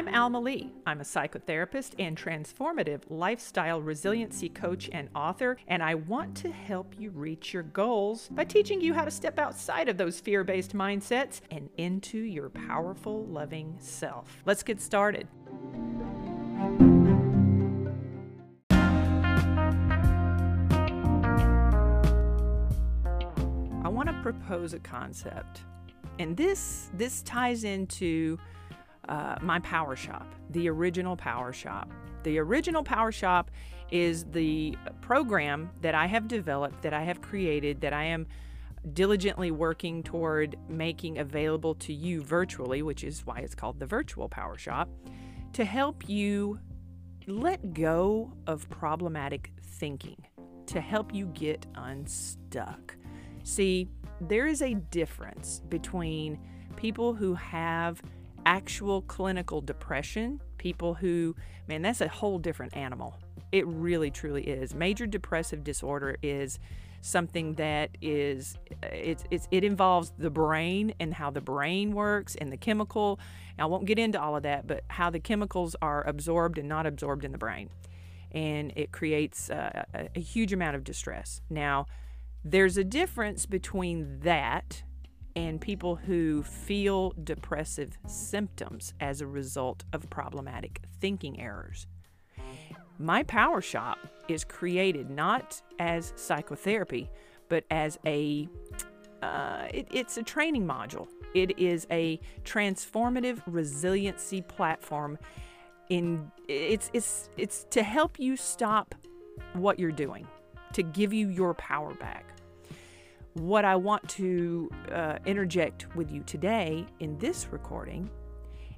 I'm Alma Leigh. I'm a psychotherapist and transformative lifestyle resiliency coach and author, and I want to help you reach your goals by teaching you how to step outside of those fear based mindsets and into your powerful, loving self. Let's get started. I want to propose a concept, and this this ties into uh, my Power Shop, the original Power Shop. The original Power Shop is the program that I have developed, that I have created, that I am diligently working toward making available to you virtually, which is why it's called the Virtual Power Shop, to help you let go of problematic thinking, to help you get unstuck. See, there is a difference between people who have actual clinical depression, people who, man, that's a whole different animal. It really, truly is. Major depressive disorder is something that is it's, it's it involves the brain and how the brain works and the chemical i won't get into all of that but how the chemicals are absorbed and not absorbed in the brain and it creates uh, a, a huge amount of distress now there's a difference between that and people who feel depressive symptoms as a result of problematic thinking errors. My Power Shop is created not as psychotherapy, but as a uh, it, it's a training module. It is a transformative resiliency platform. In it's it's it's to help you stop what you're doing, to give you your power back what I want to uh, interject with you today in this recording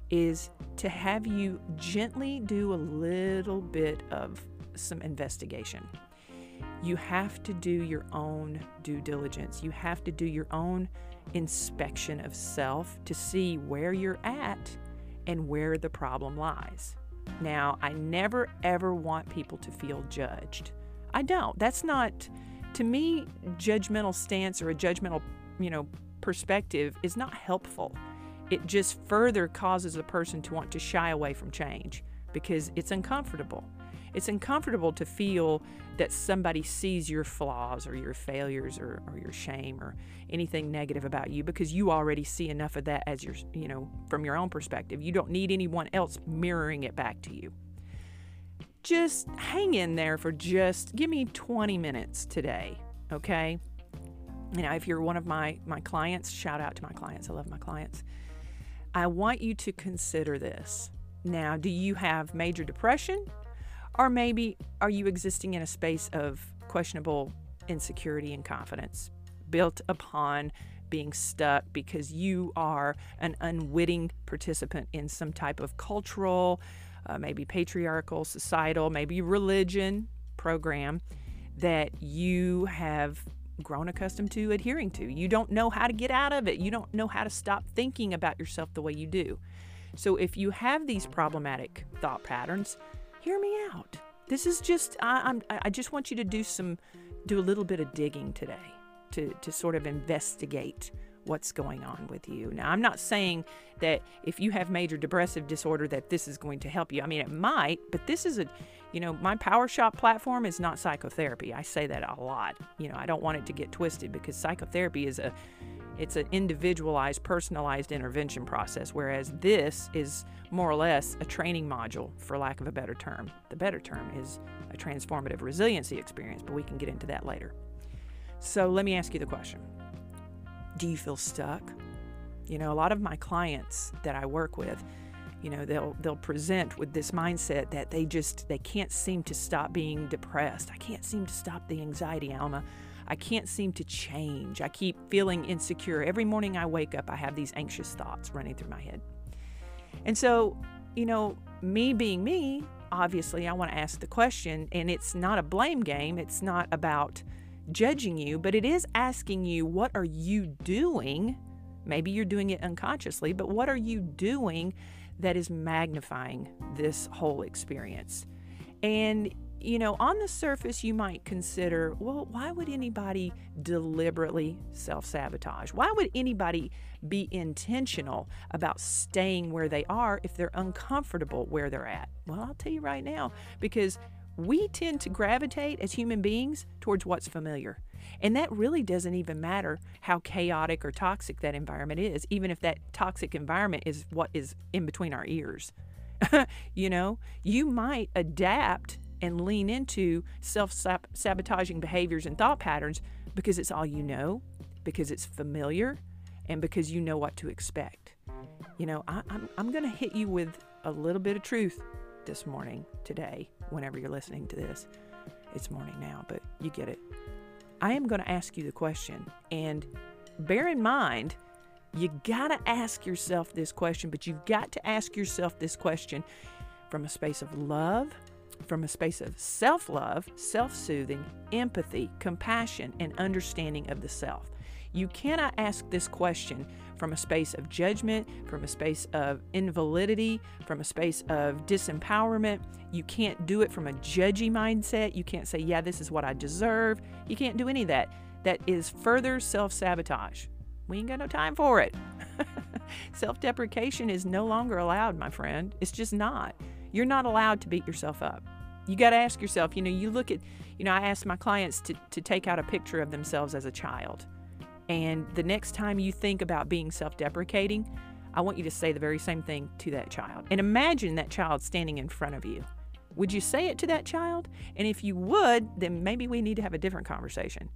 is to have you gently do a little bit of some investigation. You have to do your own due diligence. You have to do your own inspection of self to see where you're at and where the problem lies. Now, I never ever want people to feel judged. I don't. That's not to me, judgmental stance or a judgmental, you know, perspective is not helpful. It just further causes a person to want to shy away from change because it's uncomfortable. It's uncomfortable to feel that somebody sees your flaws or your failures or, or your shame or anything negative about you because you already see enough of that as your, you know, from your own perspective. You don't need anyone else mirroring it back to you just hang in there for just give me 20 minutes today, okay? You know, if you're one of my my clients, shout out to my clients. I love my clients. I want you to consider this. Now, do you have major depression? Or maybe are you existing in a space of questionable insecurity and confidence built upon being stuck because you are an unwitting participant in some type of cultural uh, maybe patriarchal, societal, maybe religion program that you have grown accustomed to adhering to. You don't know how to get out of it. You don't know how to stop thinking about yourself the way you do. So if you have these problematic thought patterns, hear me out. This is just I, I'm I just want you to do some do a little bit of digging today to to sort of investigate what's going on with you. Now, I'm not saying that if you have major depressive disorder that this is going to help you. I mean, it might, but this is a, you know, my Power Shop platform is not psychotherapy. I say that a lot. You know, I don't want it to get twisted because psychotherapy is a it's an individualized, personalized intervention process, whereas this is more or less a training module, for lack of a better term. The better term is a transformative resiliency experience, but we can get into that later. So let me ask you the question do you feel stuck? You know, a lot of my clients that I work with, you know, they'll they'll present with this mindset that they just they can't seem to stop being depressed. I can't seem to stop the anxiety, Alma. I can't seem to change. I keep feeling insecure. Every morning I wake up, I have these anxious thoughts running through my head. And so, you know, me being me, obviously I want to ask the question and it's not a blame game. It's not about judging you, but it is asking you, what are you doing? Maybe you're doing it unconsciously, but what are you doing that is magnifying this whole experience? And you know, on the surface, you might consider, well, why would anybody deliberately self sabotage? Why would anybody be intentional about staying where they are if they're uncomfortable where they're at? Well, I'll tell you right now, because we tend to gravitate as human beings towards what's familiar. And that really doesn't even matter how chaotic or toxic that environment is, even if that toxic environment is what is in between our ears. you know, you might adapt and lean into self sabotaging behaviors and thought patterns because it's all you know, because it's familiar, and because you know what to expect. You know, I, am I'm, I'm going to hit you with a little bit of truth this morning, today, whenever you're listening to this. It's morning now, but you get it. I am going to ask you the question, and bear in mind, you got to ask yourself this question, but you've got to ask yourself this question from a space of love from a space of self love, self soothing, empathy, compassion, and understanding of the self. You cannot ask this question from a space of judgment, from a space of invalidity, from a space of disempowerment. You can't do it from a judgy mindset. You can't say, yeah, this is what I deserve. You can't do any of that. That is further self sabotage. We ain't got no time for it. self deprecation is no longer allowed, my friend. It's just not. You're not allowed to beat yourself up. You got to ask yourself, you know, you look at, you know, I ask my clients to, to take out a picture of themselves as a child. And the next time you think about being self deprecating, I want you to say the very same thing to that child. And imagine that child standing in front of you. Would you say it to that child? And if you would, then maybe we need to have a different conversation.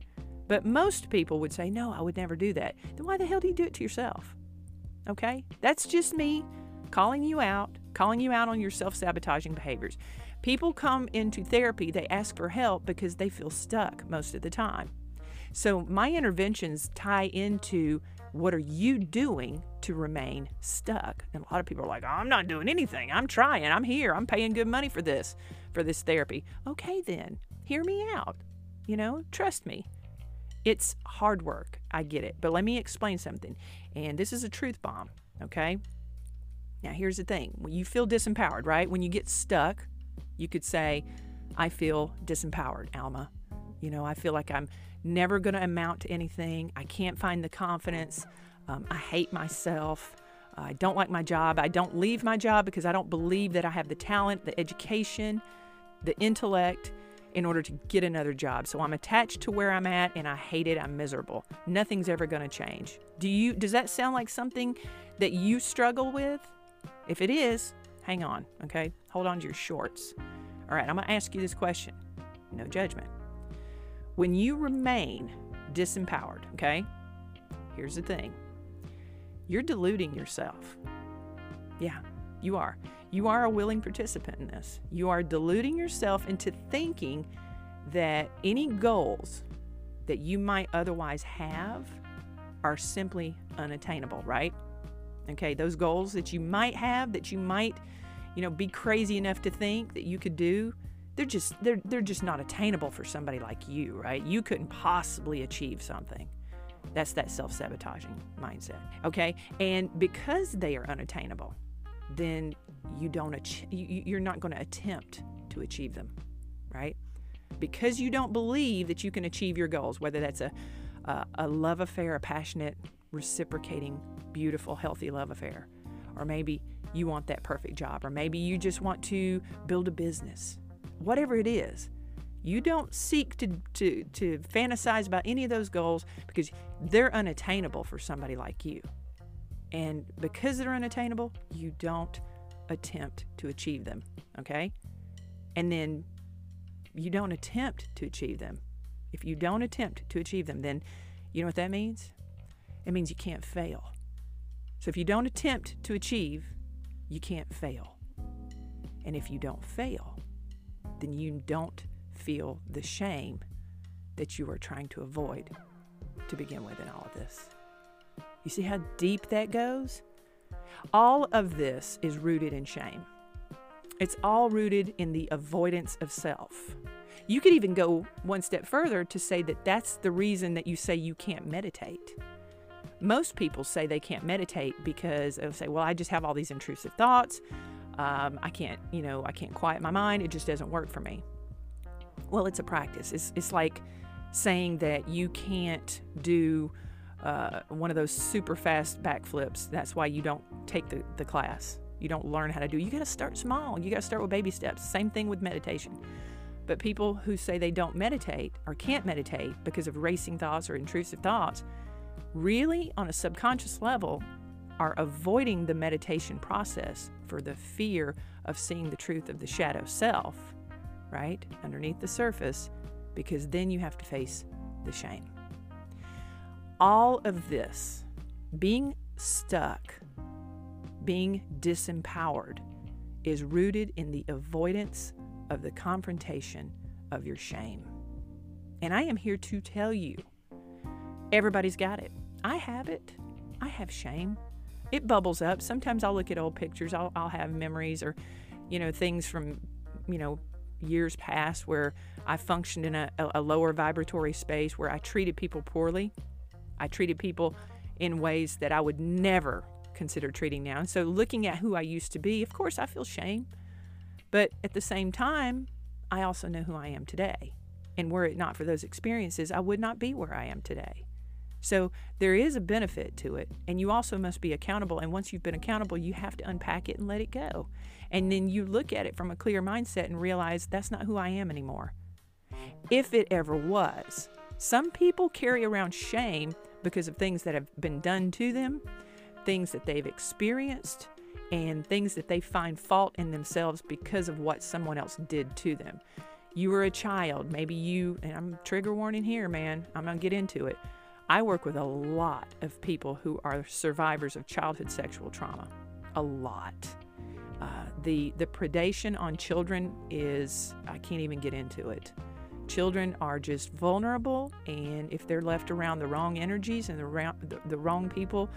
But most people would say, No, I would never do that. Then why the hell do you do it to yourself? Okay? That's just me calling you out, calling you out on your self sabotaging behaviors. People come into therapy, they ask for help because they feel stuck most of the time. So, my interventions tie into what are you doing to remain stuck? And a lot of people are like, oh, I'm not doing anything. I'm trying. I'm here. I'm paying good money for this, for this therapy. Okay, then, hear me out. You know, trust me. It's hard work. I get it. But let me explain something. And this is a truth bomb, okay? Now, here's the thing when you feel disempowered, right? When you get stuck, you could say, I feel disempowered, Alma. You know, I feel like I'm never going to amount to anything. I can't find the confidence. Um, I hate myself. I don't like my job. I don't leave my job because I don't believe that I have the talent, the education, the intellect in order to get another job. So I'm attached to where I'm at and I hate it. I'm miserable. Nothing's ever going to change. Do you does that sound like something that you struggle with? If it is, hang on, okay? Hold on to your shorts. All right, I'm going to ask you this question. No judgment. When you remain disempowered, okay? Here's the thing. You're deluding yourself. Yeah, you are. You are a willing participant in this. You are deluding yourself into thinking that any goals that you might otherwise have are simply unattainable, right? Okay, those goals that you might have, that you might, you know, be crazy enough to think that you could do, they're just they're they're just not attainable for somebody like you, right? You couldn't possibly achieve something. That's that self-sabotaging mindset. Okay? And because they are unattainable, then you don't ach- you're not going to attempt to achieve them, right? Because you don't believe that you can achieve your goals, whether that's a a, a love affair, a passionate reciprocating, beautiful, healthy love affair. Or maybe you want that perfect job, or maybe you just want to build a business. Whatever it is, you don't seek to, to, to fantasize about any of those goals because they're unattainable for somebody like you. And because they're unattainable, you don't attempt to achieve them, okay? And then you don't attempt to achieve them. If you don't attempt to achieve them, then you know what that means? it means you can't fail. So if you don't attempt to achieve, you can't fail. And if you don't fail, then you don't feel the shame that you are trying to avoid to begin with in all of this. You see how deep that goes? All of this is rooted in shame. It's all rooted in the avoidance of self. You could even go one step further to say that that's the reason that you say you can't meditate most people say they can't meditate because they'll say, well, I just have all these intrusive thoughts. Um, I can't, you know, I can't quiet my mind. It just doesn't work for me. Well, it's a practice. It's, it's like saying that you can't do uh, one of those super fast backflips. That's why you don't take the, the class. You don't learn how to do. You got to start small. You got to start with baby steps. Same thing with meditation. But people who say they don't meditate or can't meditate because of racing thoughts or intrusive thoughts, really on a subconscious level are avoiding the meditation process for the fear of seeing the truth of the shadow self, right? Underneath the surface, because then you have to face the shame. All of this, being stuck, being disempowered, is rooted in the avoidance of the confrontation of your shame. And I am here to tell you everybody's got it. I have it. I have shame. It bubbles up. Sometimes I'll look at old pictures, I'll, I'll have memories or, you know, things from, you know, years past where I functioned in a, a lower vibratory space where I treated people poorly. I treated people in ways that I would never consider treating now. And so, looking at who I used to be, of course, I feel shame. But at the same time, I also know who I am today. And were it not for those experiences, I would not be where I am today. So there is a benefit to it. And you also must be accountable. And once you've been accountable, you have to unpack it and let it go. And then you look at it from a clear mindset and realize that's not who I am anymore. If it ever was. Some people carry around shame because of things that have been done to them, things that they've experienced, and things that they find fault in themselves because of what someone else did to them. You were a child, maybe you, and I'm trigger warning here, man, I'm gonna get into it. I work with a lot of people who are survivors of childhood sexual trauma. A lot. Uh, the the predation on children is I can't even get into it. Children are just vulnerable, and if they're left around the wrong energies and the, the, the wrong people,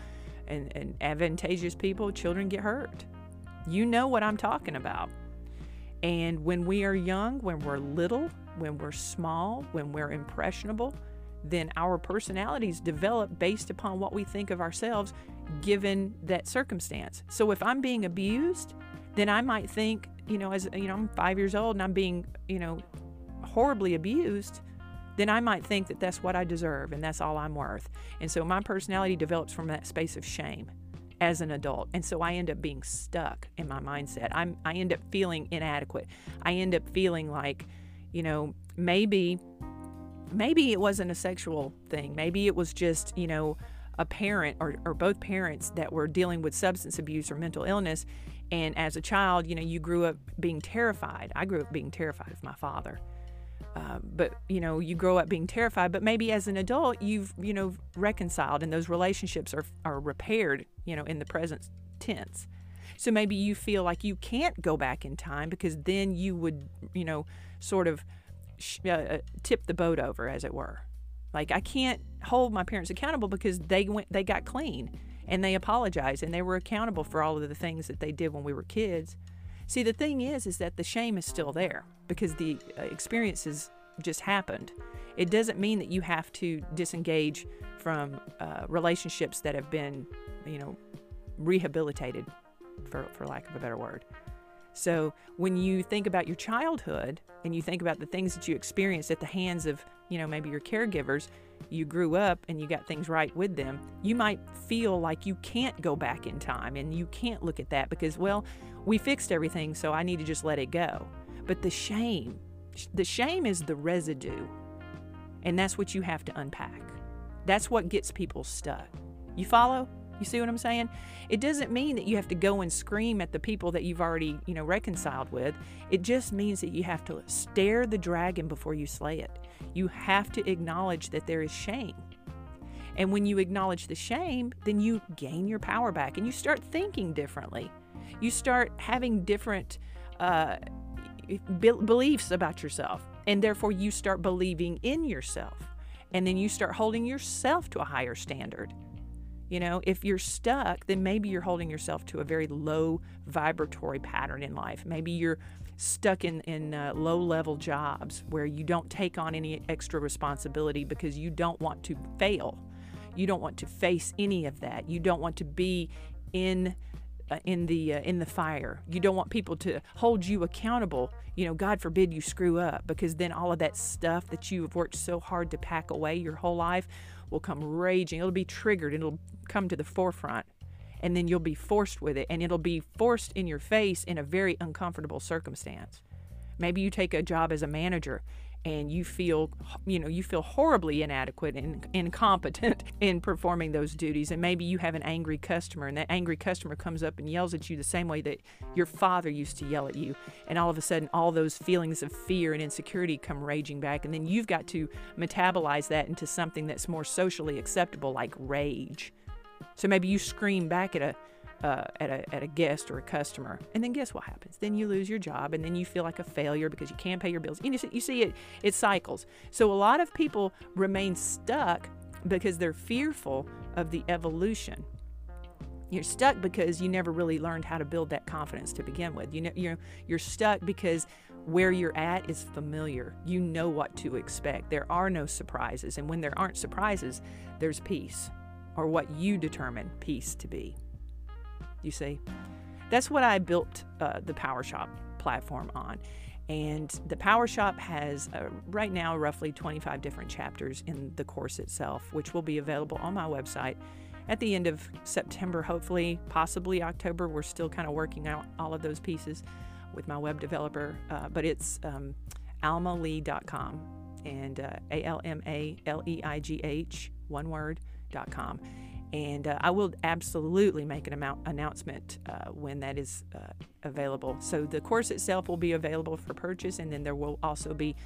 and, and advantageous people, children get hurt. You know what I'm talking about. And when we are young, when we're little, when we're small, when we're impressionable, then our personalities develop based upon what we think of ourselves given that circumstance. So if I'm being abused, then I might think, you know, as you know, I'm 5 years old and I'm being, you know, horribly abused, then I might think that that's what I deserve and that's all I'm worth. And so my personality develops from that space of shame as an adult. And so I end up being stuck in my mindset. I'm I end up feeling inadequate. I end up feeling like, you know, maybe maybe it wasn't a sexual thing. Maybe it was just, you know, a parent or, or both parents that were dealing with substance abuse or mental illness. And as a child, you know, you grew up being terrified. I grew up being terrified of my father. Uh, but you know you grow up being terrified but maybe as an adult you've you know reconciled and those relationships are, are repaired you know in the present tense so maybe you feel like you can't go back in time because then you would you know sort of uh, uh tip the boat over as it were like i can't hold my parents accountable because they went they got clean and they apologized and they were accountable for all of the things that they did when we were kids See, the thing is, is that the shame is still there because the uh, experiences just happened. It doesn't mean that you have to disengage from uh, relationships that have been, you know, rehabilitated, for, for lack of a better word. So when you think about your childhood and you think about the things that you experienced at the hands of, you know, maybe your caregivers, you grew up and you got things right with them, you might feel like you can't go back in time and you can't look at that because, well, we fixed everything, so I need to just let it go. But the shame, the shame is the residue. And that's what you have to unpack. That's what gets people stuck. You follow? You see what I'm saying? It doesn't mean that you have to go and scream at the people that you've already, you know, reconciled with. It just means that you have to stare the dragon before you slay it. You have to acknowledge that there is shame. And when you acknowledge the shame, then you gain your power back and you start thinking differently you start having different uh, be- beliefs about yourself. And therefore, you start believing in yourself. And then you start holding yourself to a higher standard. You know, if you're stuck, then maybe you're holding yourself to a very low vibratory pattern in life. Maybe you're stuck in, in uh, low level jobs where you don't take on any extra responsibility because you don't want to fail. You don't want to face any of that. You don't want to be in uh, in the uh, in the fire. You don't want people to hold you accountable. You know, God forbid you screw up because then all of that stuff that you have worked so hard to pack away your whole life will come raging. It'll be triggered. It'll come to the forefront. And then you'll be forced with it, and it'll be forced in your face in a very uncomfortable circumstance. Maybe you take a job as a manager and you feel you know you feel horribly inadequate and incompetent in performing those duties and maybe you have an angry customer and that angry customer comes up and yells at you the same way that your father used to yell at you and all of a sudden all those feelings of fear and insecurity come raging back and then you've got to metabolize that into something that's more socially acceptable like rage. So maybe you scream back at a uh, at, a, at a guest or a customer. And then guess what happens? Then you lose your job and then you feel like a failure because you can't pay your bills. You see, you see it, it cycles. So a lot of people remain stuck because they're fearful of the evolution. You're stuck because you never really learned how to build that confidence to begin with. You know, you're, you're stuck because where you're at is familiar. You know what to expect. There are no surprises. And when there aren't surprises, there's peace, or what you determine peace to be you see. That's what I built uh, the PowerShop platform on. And the PowerShop has uh, right now roughly 25 different chapters in the course itself, which will be available on my website at the end of September, hopefully, possibly October. We're still kind of working out all of those pieces with my web developer, uh, but it's um, almaleigh.com and uh, A L M A L E I G H, one word.com and uh, I will absolutely make an amount announcement uh, when that is uh, available. So the course itself will be available for purchase, and then there will also be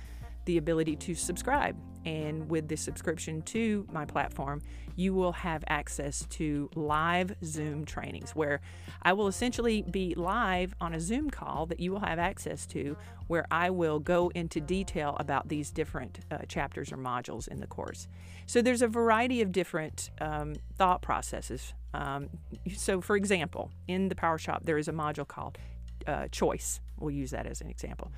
the ability to subscribe. And with the subscription to my platform, you will have access to live Zoom trainings where I will essentially be live on a Zoom call that you will have access to, where I will go into detail about these different uh, chapters or modules in the course. So there's a variety of different um, thought processes. Um, so, for example, in the PowerShop, there is a module called uh, Choice. We'll use that as an example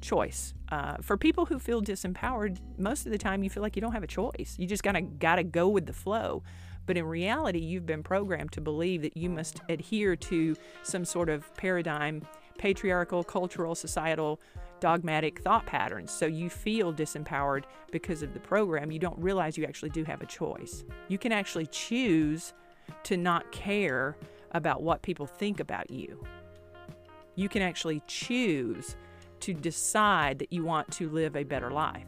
choice. Uh, for people who feel disempowered, most of the time you feel like you don't have a choice. You just gotta gotta go with the flow. But in reality, you've been programmed to believe that you must adhere to some sort of paradigm, patriarchal, cultural, societal, dogmatic thought patterns. So you feel disempowered because of the program. You don't realize you actually do have a choice. You can actually choose to not care about what people think about you. You can actually choose to decide that you want to live a better life.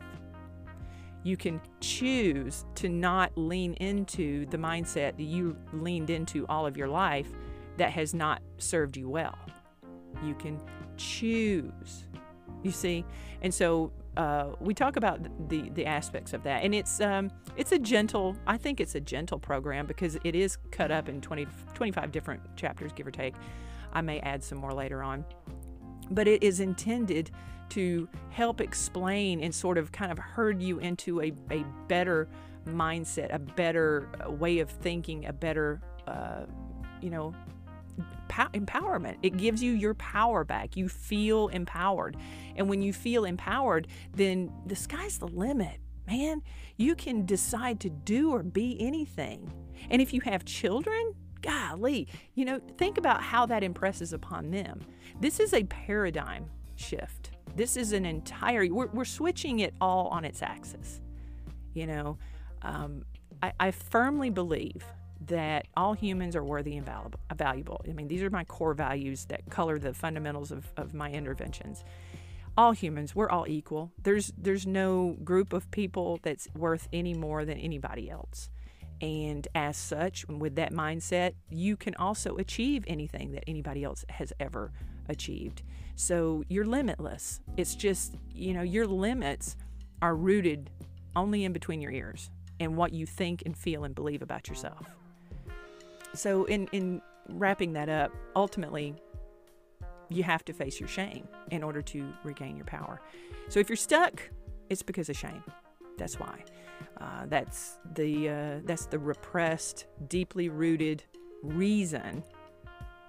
You can choose to not lean into the mindset that you leaned into all of your life that has not served you well. You can choose, you see? And so uh, we talk about the the aspects of that, and it's um, it's a gentle. I think it's a gentle program because it is cut up in 20, 25 different chapters, give or take. I may add some more later on but it is intended to help explain and sort of kind of herd you into a, a better mindset, a better uh, way of thinking, a better, uh, you know, empowerment. It gives you your power back. You feel empowered. And when you feel empowered, then the sky's the limit. Man, you can decide to do or be anything. And if you have children, golly, you know, think about how that impresses upon them. This is a paradigm shift. This is an entire, we're, we're switching it all on its axis. You know, um, I, I firmly believe that all humans are worthy and valuable. I mean, these are my core values that color the fundamentals of, of my interventions. All humans, we're all equal. There's there's no group of people that's worth any more than anybody else. And as such, with that mindset, you can also achieve anything that anybody else has ever achieved. So you're limitless. It's just, you know, your limits are rooted only in between your ears and what you think and feel and believe about yourself. So, in, in wrapping that up, ultimately, you have to face your shame in order to regain your power. So, if you're stuck, it's because of shame. That's why. Uh, that's the uh, that's the repressed, deeply rooted reason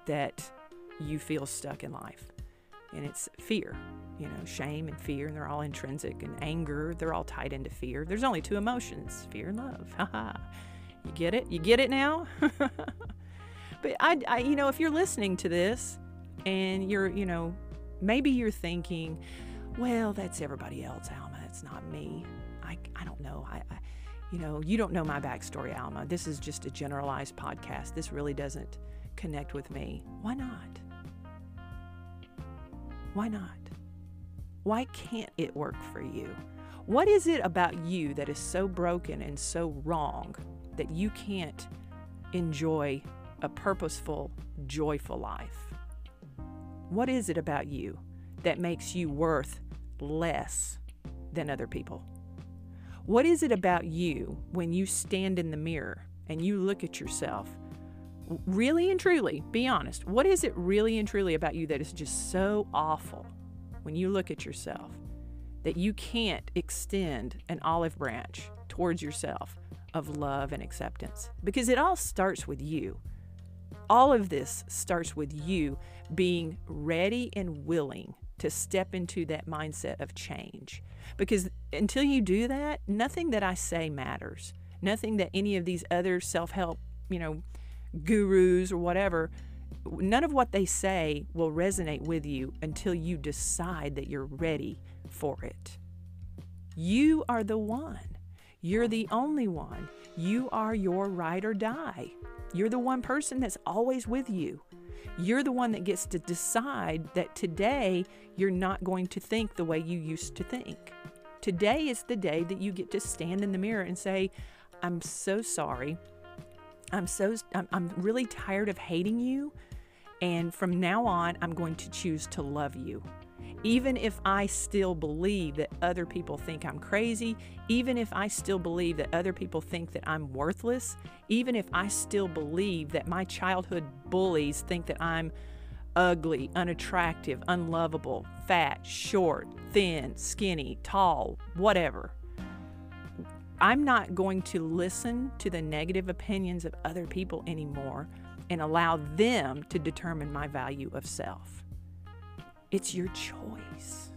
that you feel stuck in life, and it's fear. You know, shame and fear, and they're all intrinsic. And anger, they're all tied into fear. There's only two emotions: fear and love. Haha. you get it? You get it now? but I, I, you know, if you're listening to this and you're, you know, maybe you're thinking, well, that's everybody else, Alma. It's not me. I, I don't know. I, I, you know, you don't know my backstory, Alma. This is just a generalized podcast. This really doesn't connect with me. Why not? Why not? Why can't it work for you? What is it about you that is so broken and so wrong that you can't enjoy a purposeful, joyful life? What is it about you that makes you worth less than other people? What is it about you when you stand in the mirror and you look at yourself? Really and truly, be honest. What is it really and truly about you that is just so awful when you look at yourself that you can't extend an olive branch towards yourself of love and acceptance? Because it all starts with you. All of this starts with you being ready and willing to step into that mindset of change. Because until you do that, nothing that I say matters. Nothing that any of these other self help, you know, gurus or whatever, none of what they say will resonate with you until you decide that you're ready for it. You are the one. You're the only one. You are your ride or die. You're the one person that's always with you. You're the one that gets to decide that today you're not going to think the way you used to think. Today is the day that you get to stand in the mirror and say, I'm so sorry. I'm so I'm, I'm really tired of hating you and from now on I'm going to choose to love you. Even if I still believe that other people think I'm crazy, even if I still believe that other people think that I'm worthless, even if I still believe that my childhood bullies think that I'm ugly, unattractive, unlovable, fat, short, thin, skinny, tall, whatever. I'm not going to listen to the negative opinions of other people anymore and allow them to determine my value of self. It's your choice.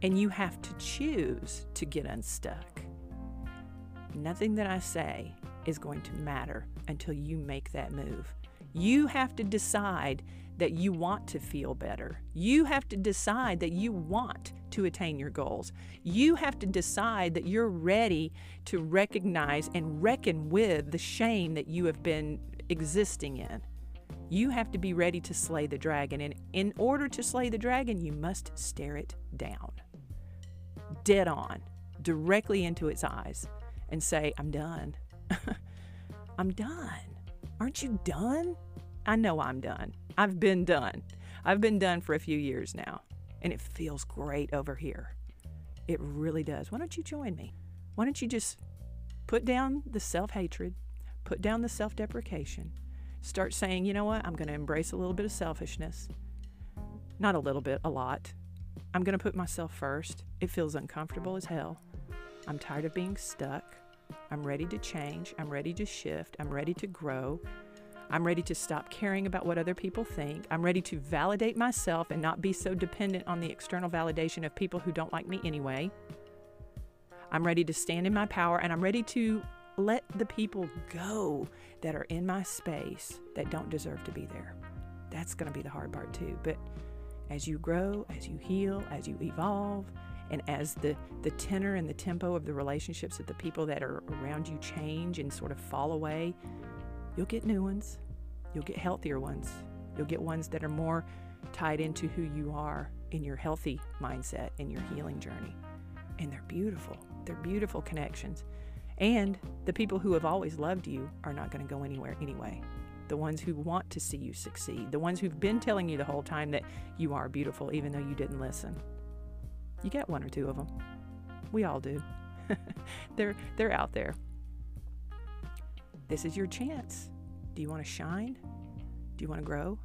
And you have to choose to get unstuck. Nothing that I say is going to matter until you make that move. You have to decide that you want to feel better. You have to decide that you want to attain your goals. You have to decide that you're ready to recognize and reckon with the shame that you have been existing in. You have to be ready to slay the dragon. And in order to slay the dragon, you must stare it down, dead on, directly into its eyes, and say, I'm done. I'm done. Aren't you done? I know I'm done. I've been done. I've been done for a few years now, and it feels great over here. It really does. Why don't you join me? Why don't you just put down the self hatred, put down the self deprecation, start saying, you know what, I'm going to embrace a little bit of selfishness. Not a little bit, a lot. I'm going to put myself first. It feels uncomfortable as hell. I'm tired of being stuck. I'm ready to change. I'm ready to shift. I'm ready to grow. I'm ready to stop caring about what other people think. I'm ready to validate myself and not be so dependent on the external validation of people who don't like me anyway. I'm ready to stand in my power and I'm ready to let the people go that are in my space that don't deserve to be there. That's going to be the hard part too. But as you grow, as you heal, as you evolve, and as the, the tenor and the tempo of the relationships of the people that are around you change and sort of fall away, You'll get new ones. You'll get healthier ones. You'll get ones that are more tied into who you are in your healthy mindset in your healing journey. And they're beautiful. They're beautiful connections. And the people who have always loved you are not going to go anywhere anyway. The ones who want to see you succeed, the ones who've been telling you the whole time that you are beautiful, even though you didn't listen. You get one or two of them. We all do. they're, they're out there. This is your chance. Do you want to shine? Do you want to grow?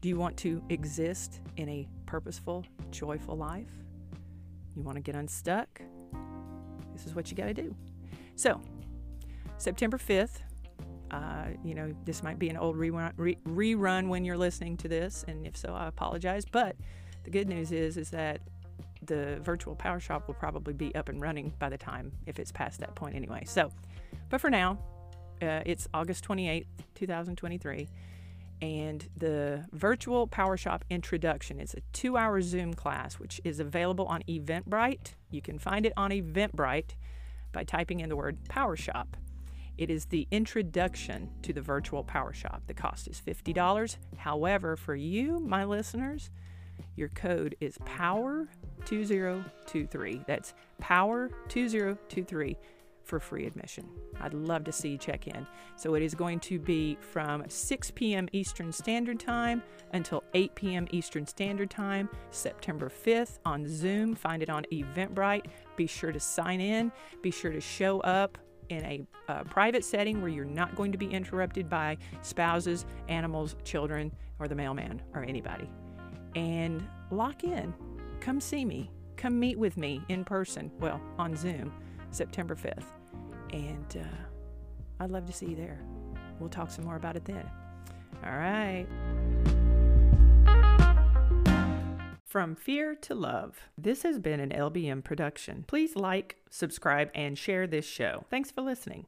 Do you want to exist in a purposeful, joyful life? You want to get unstuck? This is what you got to do. So, September 5th, uh, you know, this might be an old rerun, re- rerun when you're listening to this, and if so, I apologize. But the good news is, is that the virtual power shop will probably be up and running by the time if it's past that point anyway. So, but for now, Uh, it's August 28th, 2023. And the virtual power shop introduction is a two hour Zoom class, which is available on Eventbrite. You can find it on Eventbrite by typing in the word PowerShop. It is the introduction to the virtual PowerShop. The cost is $50. However, for you, my listeners, your code is POWER2023. That's POWER2023 for free admission. I'd love to see you check in. So it is going to be from 6 p.m. Eastern Standard Time until 8 p.m. Eastern Standard Time, September 5th on Zoom. Find it on Eventbrite. Be sure to sign in. Be sure to show up in a uh, private setting where you're not going to be interrupted by spouses, animals, children, or the mailman or anybody. And lock in. Come see me. Come meet with me in person. Well, on Zoom, September 5th. And uh, I'd love to see you there. We'll talk some more about it then. All right. From Fear to Love. This has been an LBM production. Please like, subscribe, and share this show. Thanks for listening.